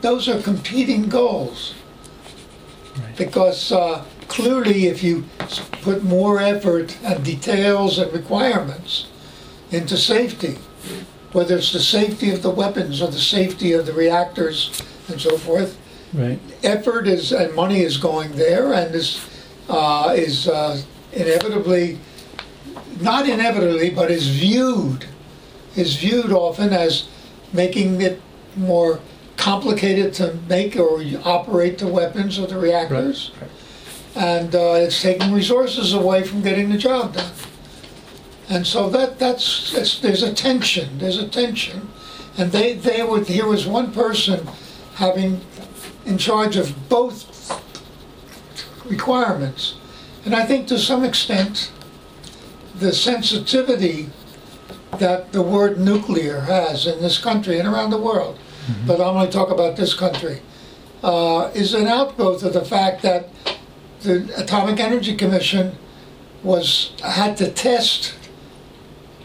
Those are competing goals. Right. Because uh, clearly, if you put more effort and details and requirements into safety, whether it's the safety of the weapons or the safety of the reactors and so forth, Right. effort is and money is going there and is uh, is uh, inevitably not inevitably but is viewed is viewed often as making it more complicated to make or operate the weapons or the reactors Right. and uh, it's taking resources away from getting the job done and so that that's, that's there's a tension there's a tension and they they would here was one person having in charge of both requirements. And I think to some extent, the sensitivity that the word nuclear has in this country and around the world, but I'm going to talk about this country, uh, is an outgrowth of the fact that the Atomic Energy Commission was had to test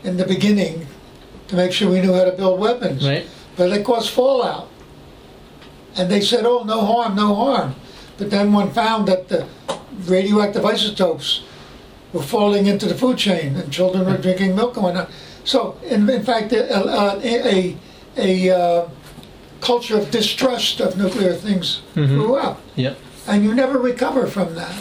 in the beginning to make sure we knew how to build weapons Right. but it caused fallout. And they said, oh, no harm, no harm. But then one found that the radioactive isotopes were falling into the food chain and children were drinking milk and whatnot. So, in, in fact, a, a, a, a uh, culture of distrust of nuclear things Mhm. grew up. Yep. And you never recover from that.